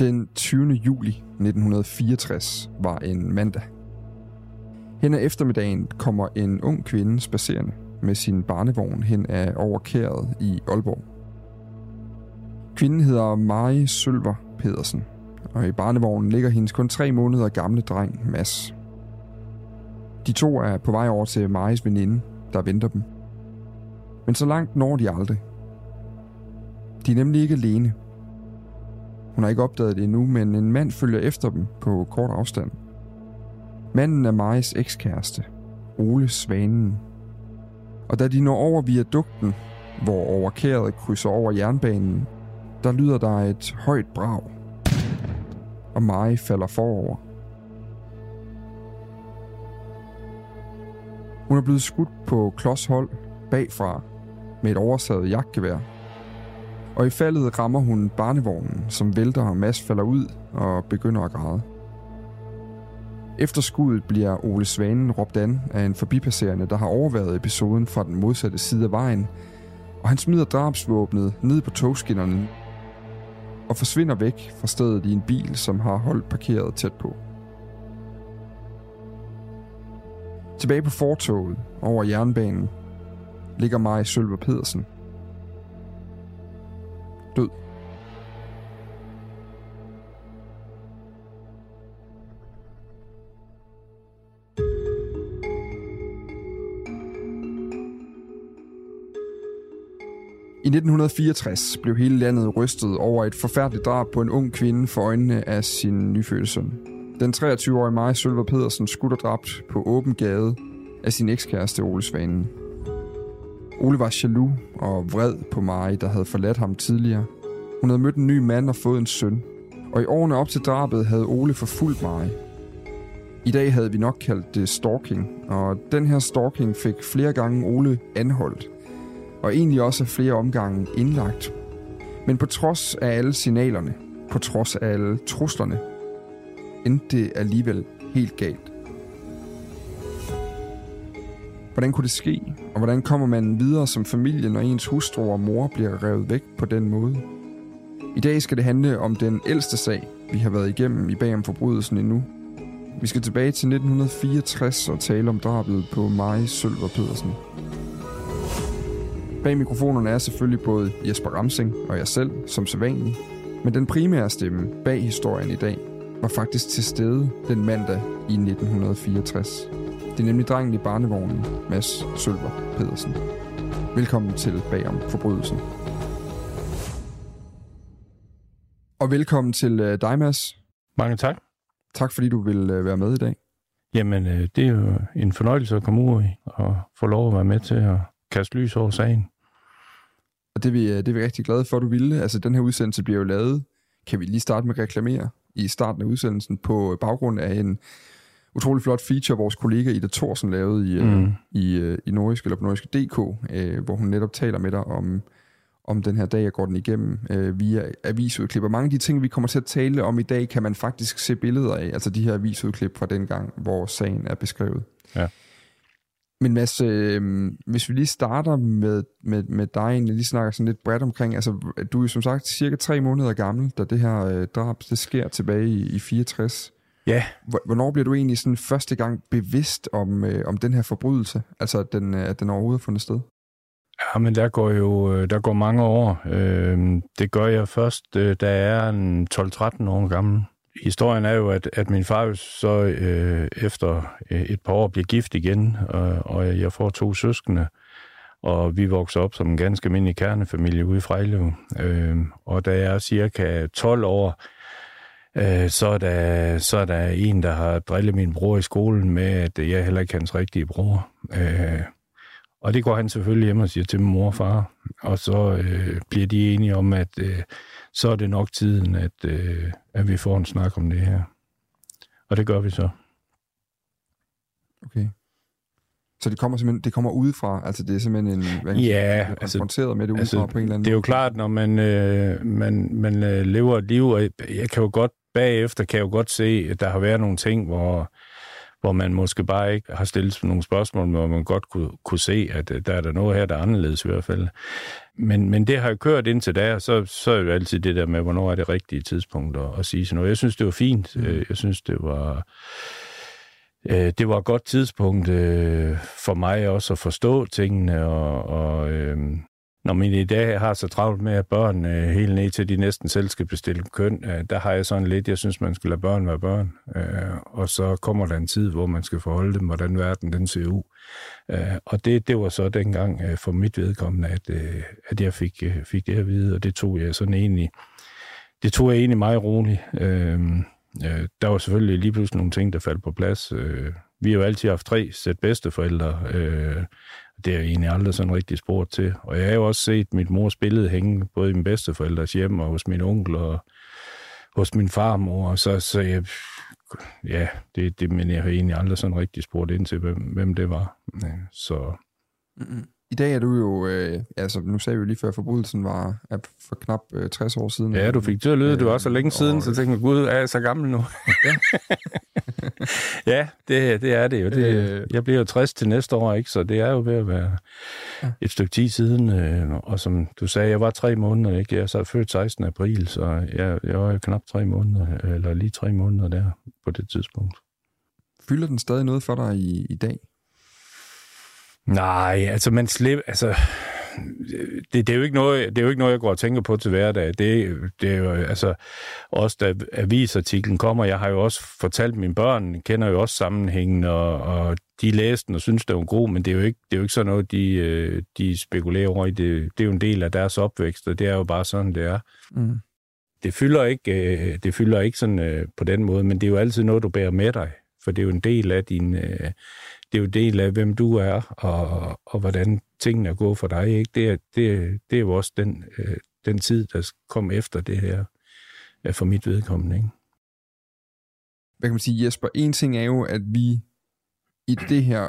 Den 20. juli 1964 var en mandag. Hen ad eftermiddagen kommer en ung kvinde spacerende med sin barnevogn hen ad overkæret i Aalborg. Kvinden hedder Marie Sølver Pedersen, og i barnevognen ligger hendes kun tre måneder gamle dreng Mads. De to er på vej over til Maries veninde, der venter dem. Men så langt når de aldrig. De er nemlig ikke alene – hun har ikke opdaget det endnu, men en mand følger efter dem på kort afstand. Manden er Maris ekskæreste, Ole Svanen. Og da de når over viadukten, hvor overkæret krydser over jernbanen, der lyder der et højt brag. Og Maje falder forover. Hun er blevet skudt på klodshold bagfra med et oversaget jagtgevær og i faldet rammer hun barnevognen, som vælter, og Mads falder ud og begynder at græde. Efter skuddet bliver Ole Svanen råbt an af en forbipasserende, der har overværet episoden fra den modsatte side af vejen, og han smider drabsvåbnet ned på togskinnerne og forsvinder væk fra stedet i en bil, som har holdt parkeret tæt på. Tilbage på fortoget over jernbanen ligger Maj Sølver Pedersen – død. I 1964 blev hele landet rystet over et forfærdeligt drab på en ung kvinde for øjnene af sin nyfødte søn. Den 23-årige Maja Sølver Pedersen skudt og dræbt på åben gade af sin ekskæreste Ole Svanen. Ole var jaloux og vred på Mari, der havde forladt ham tidligere. Hun havde mødt en ny mand og fået en søn. Og i årene op til drabet havde Ole forfulgt Mari. I dag havde vi nok kaldt det stalking, og den her stalking fik flere gange Ole anholdt. Og egentlig også flere omgange indlagt. Men på trods af alle signalerne, på trods af alle truslerne, endte det alligevel helt galt. Hvordan kunne det ske? Og hvordan kommer man videre som familie, når ens hustru og mor bliver revet væk på den måde? I dag skal det handle om den ældste sag, vi har været igennem i bag om forbrydelsen endnu. Vi skal tilbage til 1964 og tale om drabet på Maj Sølver Pedersen. Bag mikrofonerne er selvfølgelig både Jesper Ramsing og jeg selv, som sædvanligt. Men den primære stemme bag historien i dag var faktisk til stede den mandag i 1964. Det er nemlig drengen i barnevognen, Mads Sølver Pedersen. Velkommen til Bagom Forbrydelsen. Og velkommen til uh, dig, Mads. Mange tak. Tak fordi du vil uh, være med i dag. Jamen, uh, det er jo en fornøjelse at komme ud og få lov at være med til at kaste lys over sagen. Og det er, vi, det er vi rigtig glade for, at du ville. Altså, den her udsendelse bliver jo lavet, kan vi lige starte med at reklamere, i starten af udsendelsen på baggrund af en utrolig flot feature, vores kollega Ida Thorsen lavede i, mm. øh, i, øh, i Nordisk eller på Nordisk DK, øh, hvor hun netop taler med dig om, om den her dag, jeg går den igennem øh, via avisudklip. Og mange af de ting, vi kommer til at tale om i dag, kan man faktisk se billeder af, altså de her avisudklip fra den gang, hvor sagen er beskrevet. Ja. Men Mads, øh, hvis vi lige starter med, med, med dig, egentlig lige snakker sådan lidt bredt omkring, altså du er jo som sagt cirka tre måneder gammel, da det her øh, drab, det sker tilbage i, i 64. Ja. Hvornår bliver du egentlig sådan første gang bevidst om, øh, om den her forbrydelse, altså at den, øh, at den overhovedet har fundet sted? Ja, men der går jo øh, der går mange år. Øh, det gør jeg først, øh, da jeg er en 12-13 år gammel. Historien er jo, at, at min far så øh, efter et par år bliver gift igen, og, og jeg får to søskende, og vi vokser op som en ganske almindelig kernefamilie ude i Frejlev. Øh, og da jeg er cirka 12 år, øh, så, er der, så er der en, der har drillet min bror i skolen med, at jeg heller ikke er hans rigtige bror. Øh, og det går han selvfølgelig hjem og siger til min mor og far. Og så øh, bliver de enige om, at øh, så er det nok tiden, at, øh, at vi får en snak om det her. Og det gør vi så. Okay. Så det kommer simpelthen det kommer udefra, altså det er simpelthen en hvad ja, sige, altså, med det udefra altså, på en eller anden Det er jo klart, når man, øh, man, man øh, lever et liv, og jeg kan jo godt bagefter kan jeg jo godt se, at der har været nogle ting, hvor hvor man måske bare ikke har stillet nogle spørgsmål, men hvor man godt kunne, kunne se, at øh, der er der noget her, der er anderledes i hvert fald. Men, men det har jo kørt indtil da, så, så er jo altid det der med, hvornår er det rigtige tidspunkt at, at sige sådan noget. Jeg synes, det var fint. Mm. Jeg synes, det var... Øh, det var et godt tidspunkt øh, for mig også at forstå tingene, og, og øh, når man i dag har så travlt med, at børn øh, helt ned til de næsten selv skal bestille køn, øh, der har jeg sådan lidt, jeg synes, man skal lade børn være børn. Øh, og så kommer der en tid, hvor man skal forholde dem, hvordan verden den ser ud. Øh, og det, det var så dengang øh, for mit vedkommende, at, øh, at jeg fik, øh, fik det at vide, og det tog jeg sådan egentlig, det tog jeg egentlig meget roligt. Øh, øh, der var selvfølgelig lige pludselig nogle ting, der faldt på plads. Øh, vi har jo altid haft tre sæt bedsteforældre, øh, det er jeg egentlig aldrig sådan rigtig spurgt til. Og jeg har jo også set mit mors billede hænge, både i min bedsteforældres hjem og hos min onkel og hos min farmor. Så, så jeg, ja, det, det, men jeg har egentlig aldrig sådan rigtig spurgt ind til, hvem, hvem det var. Så... Mm-hmm. I dag er du jo, øh, altså nu sagde vi jo lige før, forbrydelsen var er for knap øh, 60 år siden. Ja, du fik til at lyde, øh, det var så længe siden, og, så tænkte jeg, gud, er jeg så gammel nu? Ja, ja det, det er det jo. Det, øh, jeg bliver jo 60 til næste år, ikke? så det er jo ved at være ja. et stykke tid siden. Øh, og som du sagde, jeg var tre måneder, ikke? jeg er så født 16. april, så jeg, jeg var jo knap tre måneder, eller lige tre måneder der på det tidspunkt. Fylder den stadig noget for dig i, i dag? Nej, altså man slipper, altså det, det, er jo ikke noget, det er jo ikke noget, jeg går og tænker på til hverdag. Det, det er jo, altså, også da avisartiklen kommer, jeg har jo også fortalt mine børn, kender jo også sammenhængen, og, og de læste den og synes, det var god, men det er jo ikke, det er jo ikke sådan noget, de, øh, de spekulerer over i. Det, det er jo en del af deres opvækst, og det er jo bare sådan, det er. Mm. Det fylder ikke, øh, det fylder ikke sådan øh, på den måde, men det er jo altid noget, du bærer med dig, for det er jo en del af din det er jo del af, hvem du er, og, og hvordan tingene er gået for dig. Ikke? Det, er, det, det er jo også den, øh, den tid, der kom efter det her, øh, for mit vedkommende. Ikke? Hvad kan man sige, Jesper? En ting er jo, at vi i det her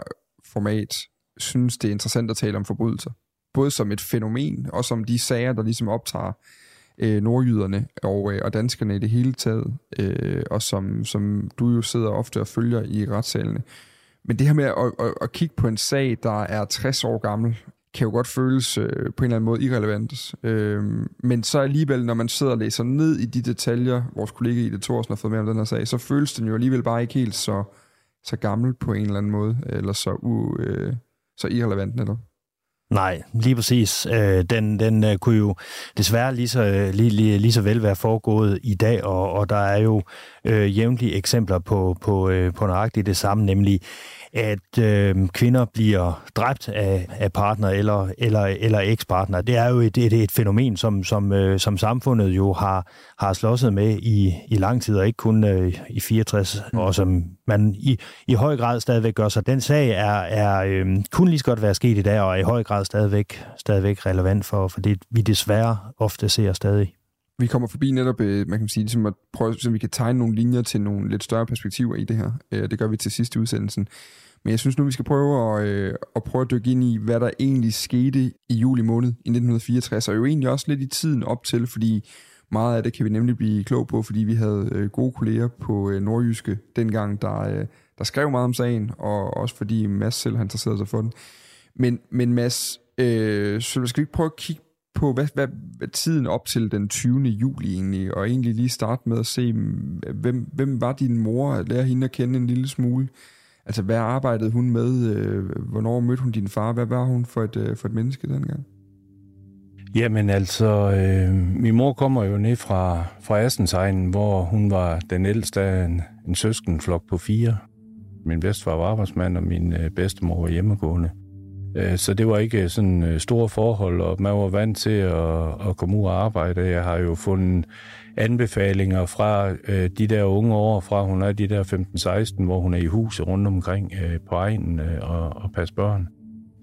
format synes, det er interessant at tale om forbrydelser. Både som et fænomen, og som de sager, der ligesom optager øh, nordjyderne og, øh, og danskerne i det hele taget, øh, og som, som du jo sidder ofte og følger i retssalene. Men det her med at, at, at kigge på en sag, der er 60 år gammel, kan jo godt føles øh, på en eller anden måde irrelevant. Øh, men så alligevel, når man sidder og læser ned i de detaljer, vores kollega Ida Thorsen har fået med om den her sag, så føles den jo alligevel bare ikke helt så, så gammel på en eller anden måde, eller så, u, øh, så irrelevant netop. Nej, lige præcis. Øh, den den øh, kunne jo desværre lige så, øh, lige, lige, lige så vel være foregået i dag, og, og der er jo øh, jævnlige eksempler på, på, øh, på nøjagtigt det samme, nemlig at øh, kvinder bliver dræbt af, af partner eller, eller, eller ekspartner. Det er jo et, et, et fænomen, som, som, øh, som samfundet jo har, har slåsset med i, i lang tid, og ikke kun øh, i 64, mm. og som man i, i høj grad stadigvæk gør. Så den sag er, er øh, kun lige så godt være sket i dag, og er i høj grad stadigvæk, stadigvæk relevant for, for det, vi desværre ofte ser stadig. Vi kommer forbi netop, øh, man kan sige, ligesom at prøve, så vi kan tegne nogle linjer til nogle lidt større perspektiver i det her. Øh, det gør vi til sidste udsendelsen. Men jeg synes nu, vi skal prøve at, øh, at prøve at dykke ind i, hvad der egentlig skete i juli måned i 1964, og jo egentlig også lidt i tiden op til, fordi meget af det kan vi nemlig blive klog på, fordi vi havde øh, gode kolleger på øh, Nordjyske dengang, der, øh, der skrev meget om sagen, og også fordi Mads selv har interesseret sig for den. Men, men Mads, øh, så skal vi ikke prøve at kigge på, hvad, hvad, hvad tiden op til den 20. juli egentlig, og egentlig lige starte med at se, mm, hvem, hvem var din mor, at lære hende at kende en lille smule. Altså, hvad arbejdede hun med? Øh, hvornår mødte hun din far? Hvad var hun for et, øh, for et menneske dengang? Jamen altså, øh, min mor kommer jo ned fra, fra Assensegnen, hvor hun var den ældste af en, en søskenflok på fire. Min bedstefar var arbejdsmand, og min øh, bedstemor var hjemmegående. Øh, så det var ikke øh, sådan øh, store forhold, og man var vant til at, at komme ud og arbejde. Jeg har jo fundet anbefalinger fra øh, de der unge år, fra hun er de der 15-16, hvor hun er i huset rundt omkring øh, på egnen og, og passe børn.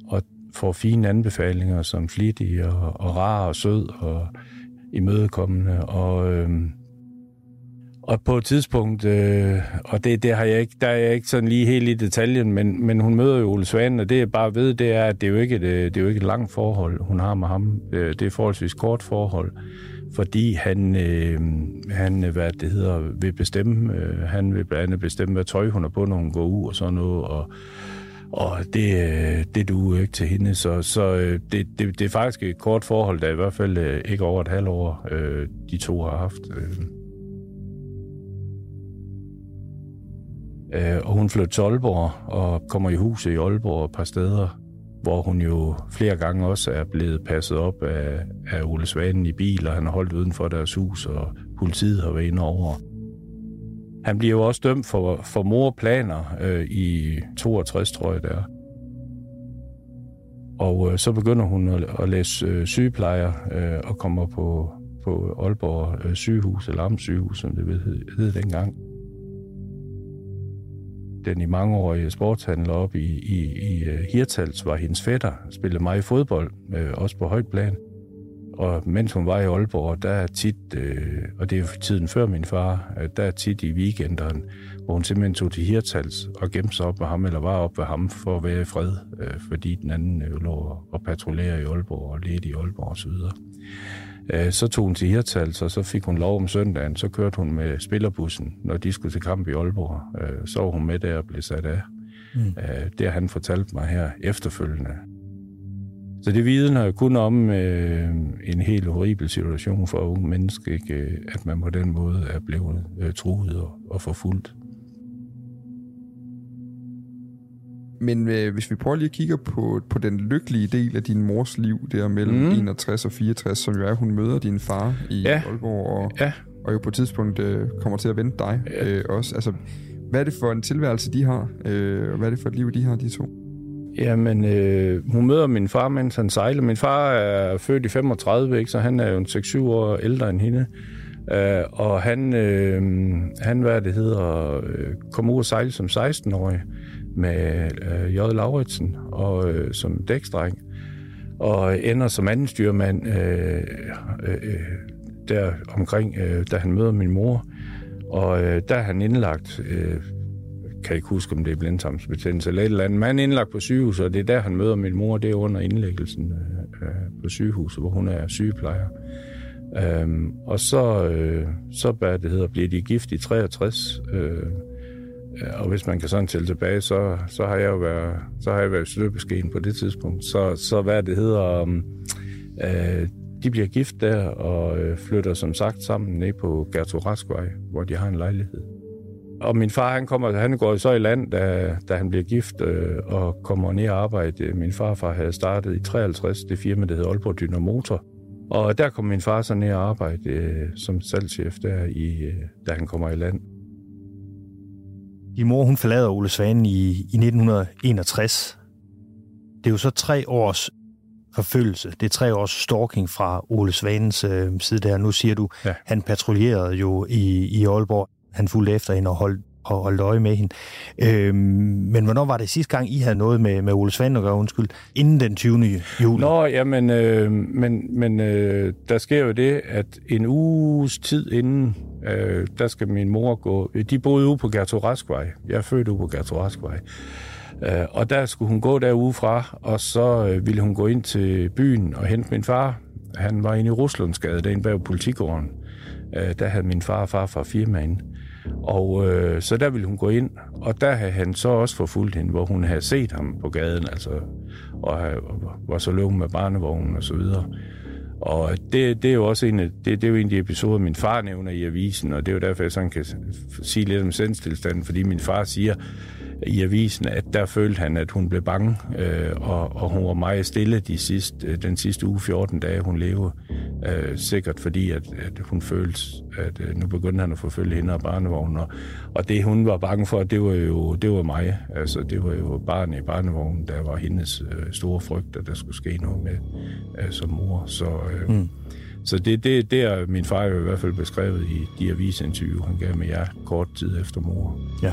Og får fine anbefalinger som flittig og, og rar og sød og imødekommende. Og, øh, og på et tidspunkt, øh, og det, det har jeg ikke, der er jeg ikke sådan lige helt i detaljen, men, men hun møder jo Ole Svanen, og det jeg bare ved, det er, at det er jo ikke et, øh, det er jo ikke et langt forhold, hun har med ham. Øh, det er forholdsvis kort forhold, fordi han, øh, han øh, hvad det hedder, vil bestemme, øh, han vil blandt andet bestemme, hvad tøj hun har på, når hun går ud og sådan noget, og, og det, det du ikke til hende, så, så det, det, det er faktisk et kort forhold, der i hvert fald ikke over et halvt år, de to har haft. Øh, og hun flytter til Aalborg og kommer i huset i Aalborg et par steder, hvor hun jo flere gange også er blevet passet op af, af Ole Svanen i bil, og han har holdt uden for deres hus, og politiet har været inde over. Han bliver jo også dømt for, for morplaner øh, i 62, tror jeg det er. Og øh, så begynder hun at, at læse øh, sygeplejer øh, og kommer på, på Aalborg øh, sygehus, eller Amtssygehus, som det hed, hed dengang den i mange år i sportshandler op i, i, i øh, Hirtals, var hendes fætter, spillede meget fodbold, øh, også på højt plan. Og mens hun var i Aalborg, der er tit, øh, og det er tiden før min far, øh, der er tit i weekenderen, hvor hun simpelthen tog til Hirtals og gemte sig op med ham, eller var op ved ham for at være i fred, øh, fordi den anden øh, lå og patruljerede i Aalborg og ledte i Aalborg osv. Øh, så tog hun til Hirtals, og så fik hun lov om søndagen. Så kørte hun med spillerbussen, når de skulle til kamp i Aalborg. Øh, så var hun med der og blev sat af. Mm. Øh, det har han fortalt mig her efterfølgende. Så det vidner kun om øh, en helt horribel situation for unge mennesker, ikke? at man på den måde er blevet øh, truet og, og forfulgt. Men øh, hvis vi prøver lige at kigge på, på den lykkelige del af din mors liv, der mellem mm. 61 og 64, som jo er, at hun møder din far i ja. Aalborg, og, ja. og jo på et tidspunkt øh, kommer til at vente dig ja. øh, også. Altså, hvad er det for en tilværelse, de har, øh, og hvad er det for et liv, de har, de to? Jamen, øh, hun møder min far, mens han sejler. Min far er født i 35, ikke? så han er jo en 6-7 år ældre end hende. Uh, og han, øh, han, hvad det hedder, øh, kom ud og sejle som 16-årig med øh, J. Lauritsen og øh, som dækstreng, og ender som anden styrmand øh, øh, øh, der omkring, øh, da han møder min mor. Og øh, der er han indlagt, øh, kan ikke huske, om det er blindtarmsbetændelse eller et eller andet, men han er indlagt på sygehuset, og det er der, han møder min mor, det er under indlæggelsen øh, øh på sygehuset, hvor hun er sygeplejer. Øhm, og så, øh, så hvad det hedder, bliver de gift i 63, øh, Øh, og hvis man kan sådan tælle tilbage, så, så har jeg jo været, så har jeg været støbeskeen på det tidspunkt. Så, så hvad det hedder, um, øh, de bliver gift der og øh, flytter som sagt sammen ned på Gertrud Raskvej, hvor de har en lejlighed. Og min far, han, kommer, han går så i land, da, da han bliver gift øh, og kommer ned og arbejde. Min farfar havde startet i 53 det firma, der hedder Aalborg Dynamotor. Og der kom min far så ned og arbejde øh, som salgschef der, i, øh, da han kommer i land. Din mor, hun forlader Ole Svanen i, i 1961. Det er jo så tre års forfølgelse. Det er tre års stalking fra Ole Svanens øh, side der. Nu siger du, ja. han patruljerede jo i, i Aalborg. Han fulgte efter hende og holdt, og holdt øje med hende. Øh, men hvornår var det sidste gang, I havde noget med, med Ole Svand at gøre, undskyld, inden den 20. juli? Nå, jamen, øh, men, men øh, der sker jo det, at en uges tid inden, øh, der skal min mor gå... De boede ude på Gertrud Raskvej. Jeg er født ude på Gertrud Raskvej. Øh, og der skulle hun gå derude fra, og så øh, ville hun gå ind til byen og hente min far. Han var inde i Ruslundsgade, derinde bag politigården. Øh, der havde min far og far fra firmaen. Og øh, så der ville hun gå ind, og der havde han så også forfulgt hende, hvor hun havde set ham på gaden, altså, og, øh, og var så løb med barnevognen og så videre. Og det, det er jo også en af, det, det er jo en af de episoder, min far nævner i avisen, og det er jo derfor, jeg sådan kan sige lidt om sindstilstanden, fordi min far siger, i avisen, at der følte han, at hun blev bange, øh, og, og hun var meget stille de sidste, øh, den sidste uge, 14 dage, hun levede. Øh, sikkert fordi, at, at hun følte, at øh, nu begyndte han at forfølge hende og barnevognen. Og, og det, hun var bange for, det var jo det var mig. Altså, det var jo barn i barnevognen, der var hendes øh, store frygt, at der skulle ske noget med øh, som mor. Så... Øh, mm. Så det, det, det er min far jo i hvert fald beskrevet i de avisinterview, han gav med jer kort tid efter mor. Ja.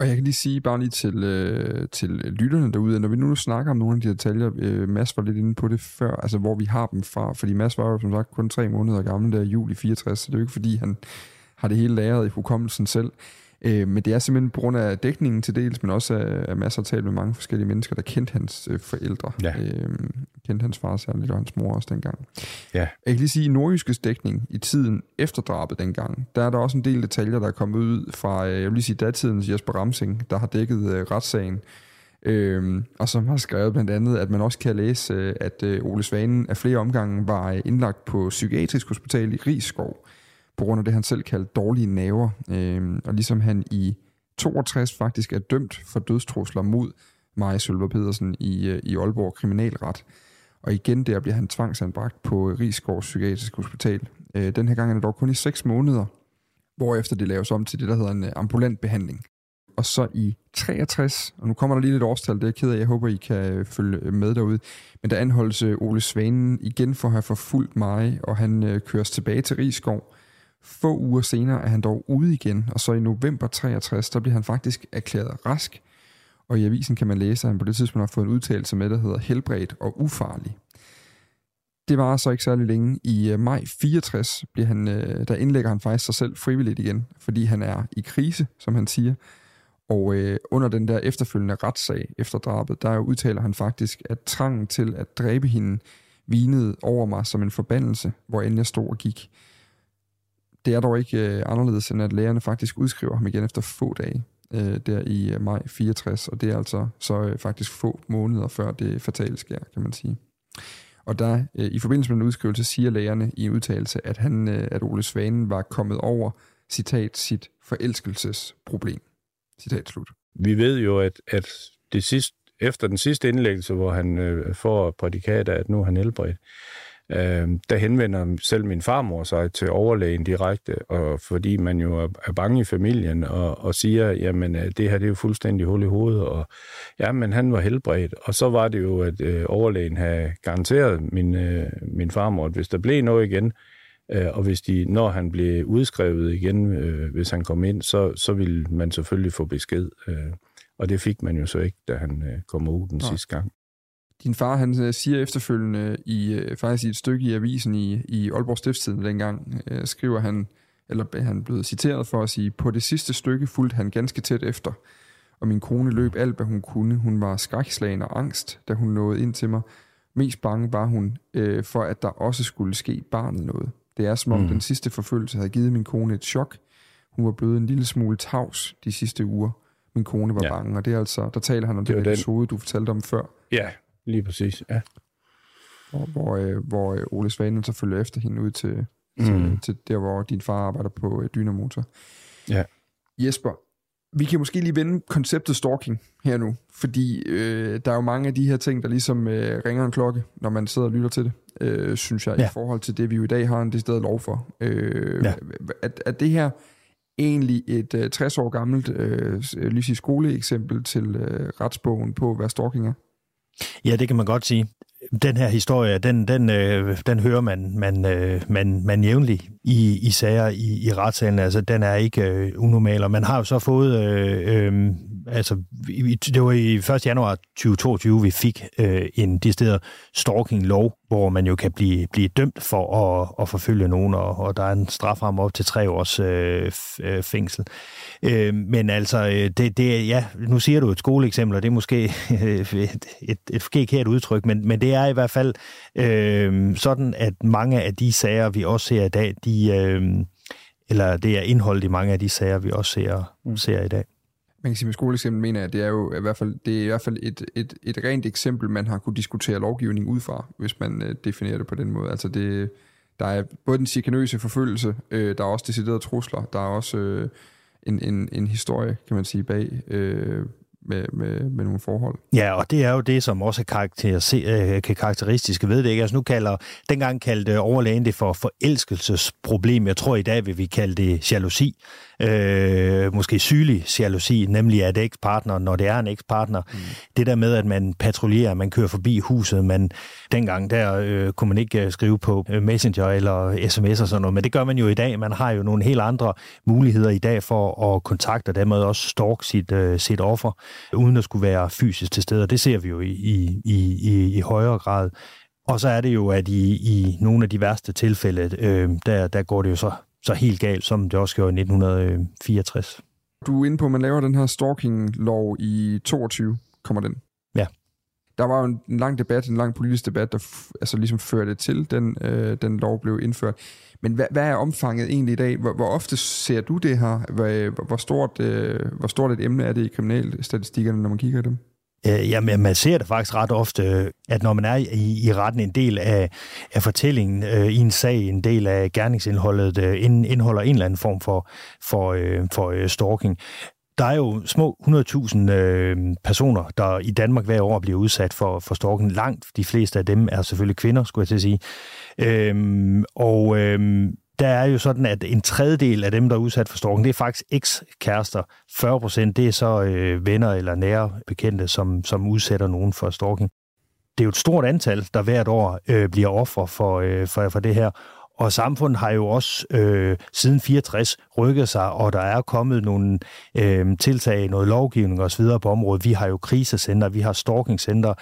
Og jeg kan lige sige, bare lige til, øh, til lytterne derude, når vi nu snakker om nogle af de detaljer, øh, Mads var lidt inde på det før, altså hvor vi har dem fra, fordi Mads var jo som sagt kun tre måneder gammel der i juli 64, så det er jo ikke fordi, han har det hele lagret i hukommelsen selv. Øh, men det er simpelthen på grund af dækningen til dels, men også af, af masser af talt med mange forskellige mennesker, der kendte hans øh, forældre. Ja. Øh, kendte hans far særligt, og hans mor også dengang. Ja. Jeg kan lige sige, i nordjyskes dækning i tiden efter drabet dengang, der er der også en del detaljer, der er kommet ud fra, øh, jeg vil lige sige, datidens Jesper Ramsing, der har dækket øh, retssagen, Øhm, og som har skrevet blandt andet, at man også kan læse, øh, at øh, Ole Svanen af flere omgange var øh, indlagt på psykiatrisk hospital i Rigskov, på grund af det, han selv kaldte dårlige naver. Øh, og ligesom han i 62 faktisk er dømt for dødstrusler mod Maja Sølver Pedersen i, øh, i Aalborg Kriminalret. Og igen der bliver han tvangsanbragt på Rigsgaards Psykiatrisk Hospital. Øh, den her gang er det dog kun i 6 måneder, hvorefter det laves om til det, der hedder en øh, ambulant behandling. Og så i 63, og nu kommer der lige lidt årstal, det er jeg ked af, jeg håber, I kan øh, følge med derude, men der anholdes Ole Svanen igen for at have forfulgt mig, og han køres tilbage til Rigskov, få uger senere er han dog ude igen, og så i november 63, der bliver han faktisk erklæret rask, og i avisen kan man læse, at han på det tidspunkt har fået en udtalelse med, der hedder helbredt og ufarlig. Det var så ikke særlig længe. I øh, maj 64 bliver han, øh, der indlægger han faktisk sig selv frivilligt igen, fordi han er i krise, som han siger. Og øh, under den der efterfølgende retssag efter drabet, der udtaler han faktisk, at trangen til at dræbe hende vinede over mig som en forbandelse, hvor end jeg stod og gik. Det er dog ikke øh, anderledes, end at lægerne faktisk udskriver ham igen efter få dage øh, der i øh, maj 64, og det er altså så øh, faktisk få måneder før det fatale sker, kan man sige. Og der øh, i forbindelse med den udskrivelse siger lægerne i en udtalelse, at, han, øh, at Ole Svanen var kommet over, citat, sit forelskelsesproblem. Citat slut. Vi ved jo, at, at det sidste, efter den sidste indlæggelse, hvor han øh, får prædikater, at nu er han helbredt, Øh, der henvender selv min farmor sig til overlægen direkte, og fordi man jo er, er bange i familien, og, og siger, jamen øh, det her det er jo fuldstændig hul i hovedet, og ja, men han var helbredt. Og så var det jo, at øh, overlægen havde garanteret min, øh, min farmor, at hvis der blev noget igen, øh, og hvis de, når han blev udskrevet igen, øh, hvis han kom ind, så, så ville man selvfølgelig få besked. Øh, og det fik man jo så ikke, da han øh, kom ud den Nej. sidste gang. Din far, han øh, siger efterfølgende, i, øh, faktisk i et stykke i avisen i, i Aalborg Stiftstiden dengang, øh, skriver han, eller han blev citeret for at sige, på det sidste stykke fulgte han ganske tæt efter, og min kone løb alt, hvad hun kunne. Hun var skrækslagen og angst, da hun nåede ind til mig. Mest bange var hun øh, for, at der også skulle ske barnet noget. Det er som om mm. den sidste forfølgelse havde givet min kone et chok. Hun var blevet en lille smule tavs de sidste uger. Min kone var Ja. bange, og det er altså, der taler han om Det den. episode, du fortalte om før, Ja, lige præcis. Ja. hvor, hvor, øh, hvor øh, Ole Svanen så følger efter hende ud til, til, Mm. til der, hvor din far arbejder på øh, Dynamotor. Ja. Jesper, vi kan måske lige vende konceptet stalking her nu, fordi øh, der er jo mange af de her ting, der ligesom øh, ringer en klokke, når man sidder og lytter til det, øh, synes jeg, ja. I forhold til det, vi jo i dag har en decideret lov for. Øh, Ja. er, er det her egentlig et øh, 60 år gammelt øh, s- lige sige skoleeksempel til øh, retsbogen på, hvad stalking er? Ja, det kan man godt sige. Den her historie, den, den, øh, den hører man, man, øh, man, man jævnligt i, i sager i, i retssalen. Altså, den er ikke øh, unormal, og man har jo så fået... Øh, øh, altså, det var i 1. januar 2022, vi fik øh, en decideret stalking-lov, hvor man jo kan blive, blive dømt for at, at forfølge nogen, og, og der er en straframme op til tre års øh, øh, fængsel. Øh, men altså, øh, det, det, ja, nu siger du et skoleeksempel, og det er måske et, et, et forkert udtryk, men, men det er i hvert fald øh, sådan, at mange af de sager, vi også ser i dag, de, øh, eller det er indholdet i mange af de sager, vi også ser, ser i dag. Man kan sige med skoleeksempel mener jeg, at det er jo i hvert fald, det er i hvert fald et, et, et rent eksempel, man har kunne diskutere lovgivning ud fra, hvis man øh, definerer det på den måde. Altså det, der er både den cirkanøse forfølgelse, øh, der er også deciderede trusler, der er også øh, en, en, en historie, kan man sige, bag øh, med, med, med nogle forhold. Ja, og det er jo det, som også er karakterise- øh, kan karakteristiske ved det. Ikke? Altså nu kalder, dengang kaldte overlægen det for forelskelsesproblem. Jeg tror i dag vil vi kalde det jalousi. Øh, måske sygelig jalousi, nemlig at ekspartner, når det er en ekspartner. Mm. Det der med, at man patruljerer, man kører forbi huset, man dengang der øh, kunne man ikke øh, skrive på øh, Messenger eller sms og sådan noget, men det gør man jo i dag. Man har jo nogle helt andre muligheder i dag for at kontakte og dermed også stalk sit, øh, sit offer, uden at skulle være fysisk til stede, og det ser vi jo i, i, i, i, i højere grad. Og så er det jo, at i, i nogle af de værste tilfælde, øh, der, der går det jo så, så helt galt, som det også gjorde i 1964. Du er inde på, at man laver den her stalking-lov i 22, kommer den. Ja. Der var jo en, en lang debat, en lang politisk debat, der f- altså ligesom førte til, den, øh, den lov blev indført. Men hvad, hvad er omfanget egentlig i dag? Hvor, hvor ofte ser du det her? Hvor, hvor, stort, øh, hvor stort et emne er det i kriminalstatistikkerne, når man kigger i dem? Øh, jamen, man ser det faktisk ret ofte, at når man er i, i retten en del af, af fortællingen øh, i en sag, en del af gerningsindholdet, øh, ind, indeholder en eller anden form for, for, øh, for øh, stalking. Der er jo små 100.000 øh, personer, der i Danmark hver år bliver udsat for, for stalking. Langt de fleste af dem er selvfølgelig kvinder, skulle jeg til at sige. Øhm, og øhm, der er jo sådan, at en tredjedel af dem, der er udsat for stalking, det er faktisk eks-kærester. 40 procent, det er så øh, venner eller nære bekendte, som, som udsætter nogen for stalking. Det er jo et stort antal, der hvert år øh, bliver offer for, øh, for, for det her. Og samfundet har jo også øh, siden 64 rykket sig, og der er kommet nogle øh, tiltag, noget lovgivning osv. på området. Vi har jo krisecenter, vi har stalkingcenter.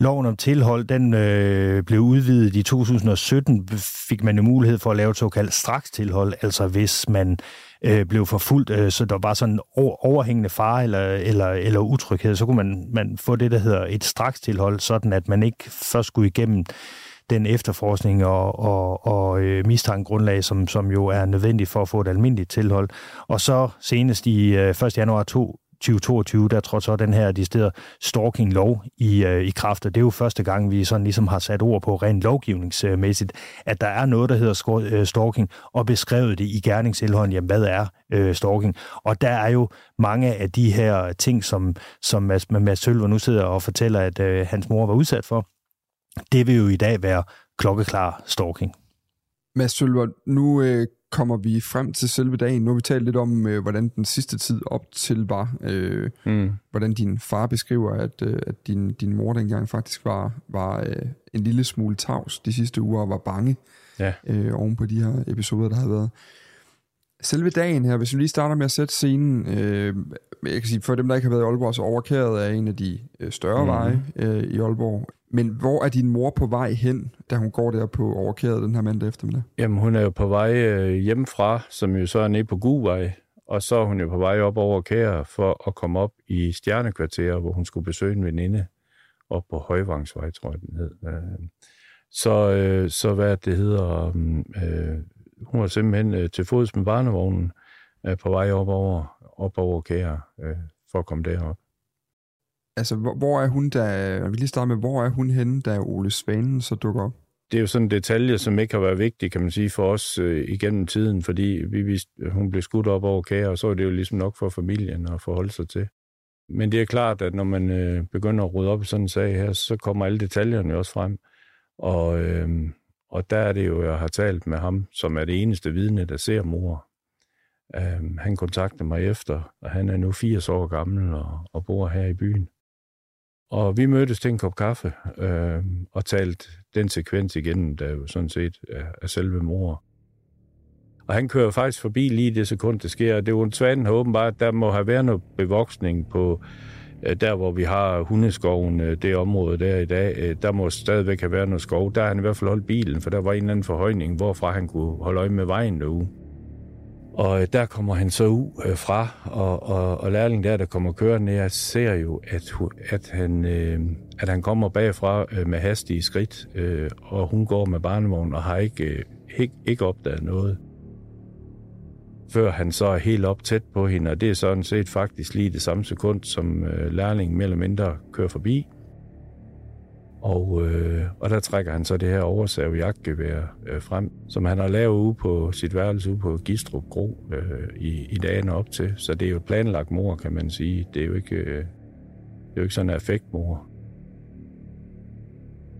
Loven om tilhold, den øh, blev udvidet i 2017, fik man jo mulighed for at lave et såkaldt strakstilhold, altså hvis man øh, blev forfulgt, øh, så der var sådan en overhængende fare eller, eller, eller utryghed, så kunne man, man få det, der hedder et straks tilhold, sådan at man ikke først skulle igennem den efterforskning og, og, og øh, mistankegrundlag, som, som jo er nødvendigt for at få et almindeligt tilhold. Og så senest i øh, 1. januar 2, 2022, der trådte så den her decideret stalking-lov i, øh, i kraft, og det er jo første gang, vi sådan ligesom har sat ord på rent lovgivningsmæssigt, at der er noget, der hedder øh, stalking, og beskrevet det i gerningsindholdet, jamen hvad er øh, stalking? Og der er jo mange af de her ting, som, som Mads, Mads Sølver nu sidder og fortæller, at øh, hans mor var udsat for, det vil jo i dag være klokkeklar stalking. Mads Sølver, nu øh, kommer vi frem til selve dagen. Nu har vi talt lidt om, øh, hvordan den sidste tid op til var. Øh, mm. Hvordan din far beskriver, at, øh, at din, din mor dengang faktisk var, var øh, en lille smule tavs de sidste uger og var bange ja. øh, oven på de her episoder, der har været. Selve dagen her, hvis vi lige starter med at sætte scenen, øh, jeg kan sige, for dem, der ikke har været i Aalborg, så overkæret er en af de øh, større mm. veje øh, i Aalborg. Men hvor er din mor på vej hen, da hun går der på overkæret den her mandag eftermiddag? Jamen, hun er jo på vej øh, hjemmefra, som jo så er nede på Guvej, og så er hun jo på vej op over Kær for at komme op i Stjernekvarteret, hvor hun skulle besøge en veninde op på Højvangsvej, tror jeg, den hed. Øh, Så, øh, så hvad det hedder, øh, hun var simpelthen øh, til fods med barnevognen, øh, på vej op over, op over kære, øh, for at komme derop. Altså, hvor, hvor er hun, da... Jeg vil lige starte med, hvor er hun henne, da Ole Svanen så dukker op? Det er jo sådan en detalje, som ikke har været vigtig, kan man sige, for os øh, igennem tiden, fordi vi vidste, hun blev skudt op over kære, og så er det jo ligesom nok for familien at forholde sig til. Men det er klart, at når man øh, begynder at rydde op i sådan en sag her, så kommer alle detaljerne også frem. Og, øh, og der er det jo, jeg har talt med ham, som er det eneste vidne, der ser mor. Øhm, han kontaktede mig efter, og han er nu 80 år gammel og, og bor her i byen. Og vi mødtes til en kop kaffe øh, og talte den sekvens igen, der jo sådan set er, er selve mor. Og han kører faktisk forbi lige det sekund, det sker. Det er jo Svanen har åbenbart, at der må have været noget bevoksning på Øh, der, hvor vi har hundeskoven, øh, det område der i dag. Øh, der må stadigvæk have været noget skov. Der har han i hvert fald holdt bilen, for der var en eller anden forhøjning, hvorfra han kunne holde øje med vejen derude. Og der kommer han så ud fra, og, og, og lærlingen der, der kommer kørende, jeg ser jo, at, at, han, øh, at han kommer bagfra øh, med hastige skridt, øh, og hun går med barnevogn og har ikke, øh, ikke, ikke opdaget noget. Før han så er helt op tæt på hende, og det er sådan set faktisk lige det samme sekund, som øh, lærlingen mere eller mindre kører forbi. Og, øh, og der trækker han så det her oversav jagtgevær øh, frem, som han har lavet ude på sit værelse ude på Gistrup Gro øh, i, i dagene op til. Så det er jo planlagt mor, kan man sige. Det er jo ikke, øh, det er jo ikke sådan en effektmor.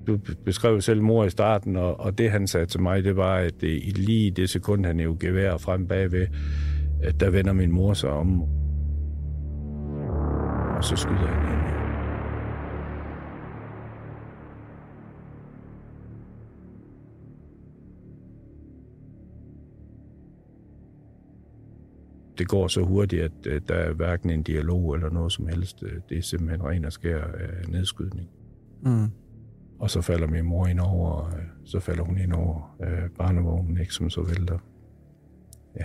Du beskrev selv mor i starten, og, og det han sagde til mig, det var, at det, i lige det sekund, han jo gevær frem bagved, at der vender min mor sig om. Og så skyder han hende. det går så hurtigt, at, øh, der er hverken en dialog eller noget som helst. Øh, det er simpelthen ren og skær nedskydning. Mm. Og så falder min mor ind over, øh, så falder hun ind over øh, barnevognen, ikke, som så vælter. Ja.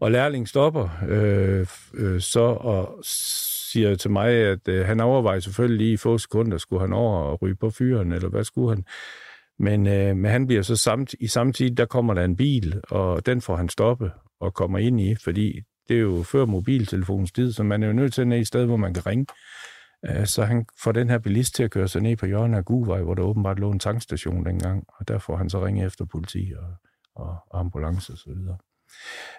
Og lærlingen stopper øh, øh, så og siger til mig, at øh, han overvejer selvfølgelig lige i få sekunder, skulle han over og ryge på fyren, eller hvad skulle han? Men, øh, men han bliver så samt, i samtidig, der kommer der en bil, og den får han stoppe og kommer ind i, fordi det er jo før mobiltelefonens tid, så man er jo nødt til at ned i et sted, hvor man kan ringe. Øh, Øh, så han får den her bilist til at køre sig ned på hjørnet af Guvej, hvor der åbenbart lå en tankstation dengang, og der får han så ringe efter politi og, og, ambulance ambulance og så videre.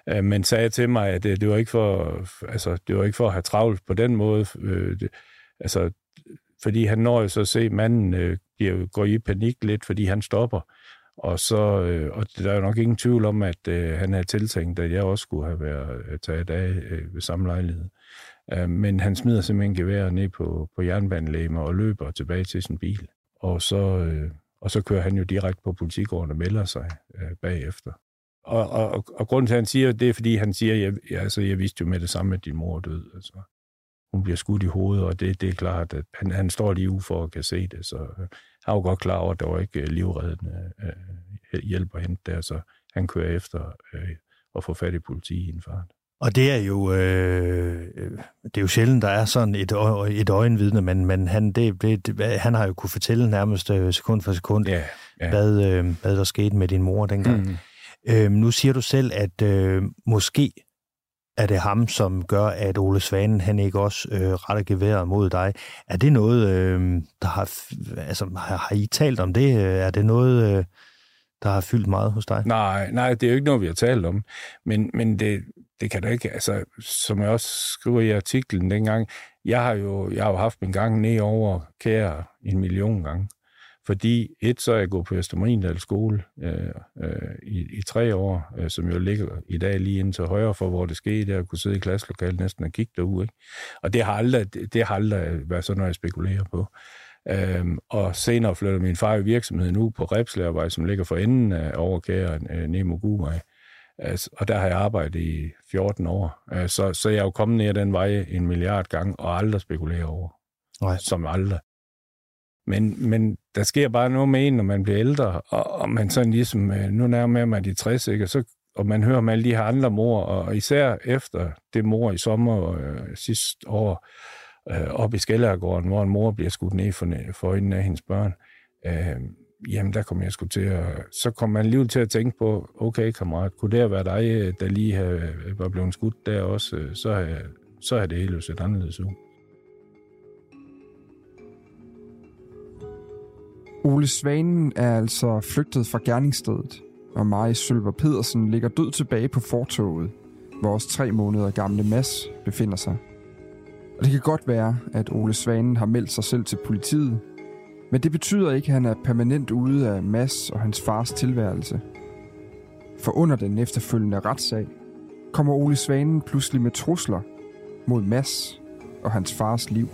Øh, men sagde til mig, at det, det, var ikke for, altså, det var ikke for at have travlt på den måde. Det, altså, fordi han når jo så at se, at manden bliver, går i panik lidt, fordi han stopper. Og, så, øh, og der er jo nok ingen tvivl om, at øh, han havde tiltænkt, at jeg også skulle have været taget af øh, ved samme lejlighed. Øh, men han smider simpelthen geværet ned på, på jernbanelæmer og løber tilbage til sin bil. Og så, øh, og så kører han jo direkte på politigården og melder sig øh, bagefter. Og, og, og, og grunden til, at han siger det, er, fordi han siger, jeg, altså, jeg vidste jo med det samme, at din mor er død. Altså hun bliver skudt i hovedet, og det, det er klart, at han, han står lige ude for at kan se det, så øh, han er jo godt klar over, at der var ikke øh, livreddende øh, hjælp at hente der, så han kører efter øh, og får fat i politiet i en fart. Og det er jo øh, det er jo sjældent, der er sådan et, et øjenvidne, men, men han, det, det, han har jo kunne fortælle nærmest øh, sekund for sekund, ja, ja. Hvad, øh, hvad der skete med din mor dengang. Mm. Øh, nu siger du selv, at øh, måske er det ham, som gør, at Ole Svanen han ikke også øh, retter geværet mod dig. Er det noget, øh, der har, altså har, har I talt om det? Er det noget, øh, der har fyldt meget hos dig? Nej, nej, det er jo ikke noget, vi har talt om. Men, men det, det kan da ikke, altså, som jeg også skriver i artiklen dengang, jeg har jo, jeg har jo haft min gang ned over kære en million gange. Fordi et, så er jeg gået på Østermarindal skole øh, øh, i, i tre år, øh, som jo ligger i dag lige ind til højre for, hvor det skete, der kunne sidde i klasselokalet næsten og kigge derude. Ikke? Og det har aldrig, det har aldrig været sådan noget, jeg spekulerer på. Øhm, og senere flytter min far i virksomheden nu på Repslærvej, som ligger for enden af overkæren øh, Nemo Guvej. Altså, og der har jeg arbejdet i 14 år. Øh, så, så jeg er jo kommet ned den vej en milliard gange, og aldrig spekulere over. Nej. Som aldrig. Men, men der sker bare noget med en, når man bliver ældre, og, og man sådan ligesom, øh, nu nærmer man de 60, ikke? Og, så, og man hører om alle de her andre mor, og især efter det mor i sommer øh, sidste år, øh, op i Skellergården, hvor en mor bliver skudt ned for, for øjnene af hendes børn, øh, jamen der kom jeg sgu til at... Så kom man alligevel til at tænke på, okay kammerat, kunne det have været dig, øh, der lige have, øh, var blevet skudt der også, øh, så har, så har det hele set anderledes ud. Ole Svanen er altså flygtet fra gerningsstedet, og Marie Sølver Pedersen ligger død tilbage på fortoget, hvor vores tre måneder gamle Mads befinder sig. Og det kan godt være, at Ole Svanen har meldt sig selv til politiet, men det betyder ikke, at han er permanent ude af Mass og hans fars tilværelse. For under den efterfølgende retssag kommer Ole Svanen pludselig med trusler mod Mass og hans fars liv.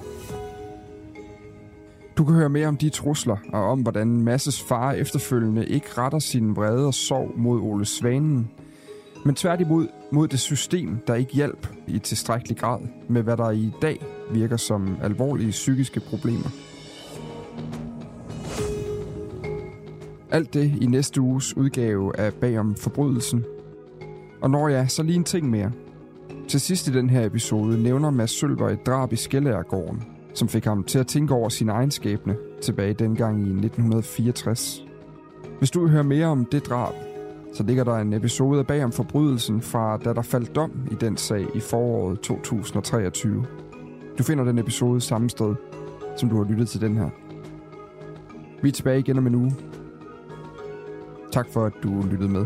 Du kan høre mere om de trusler og om, hvordan Masses far efterfølgende ikke retter sin vrede og sorg mod Ole Svanen, men tværtimod mod det system, der ikke hjælp i tilstrækkelig grad med, hvad der i dag virker som alvorlige psykiske problemer. Alt det i næste uges udgave af Bagom Forbrydelsen. Og når jeg så lige en ting mere. Til sidst i den her episode nævner Mads Sølver et drab i Skellærgården, som fik ham til at tænke over sin egen skæbne tilbage dengang i 1964. Hvis du vil høre mere om det drab, så ligger der en episode bag om forbrydelsen fra da der faldt dom i den sag i foråret 2023. Du finder den episode samme sted, som du har lyttet til den her. Vi er tilbage igen om en uge. Tak for, at du lyttede med.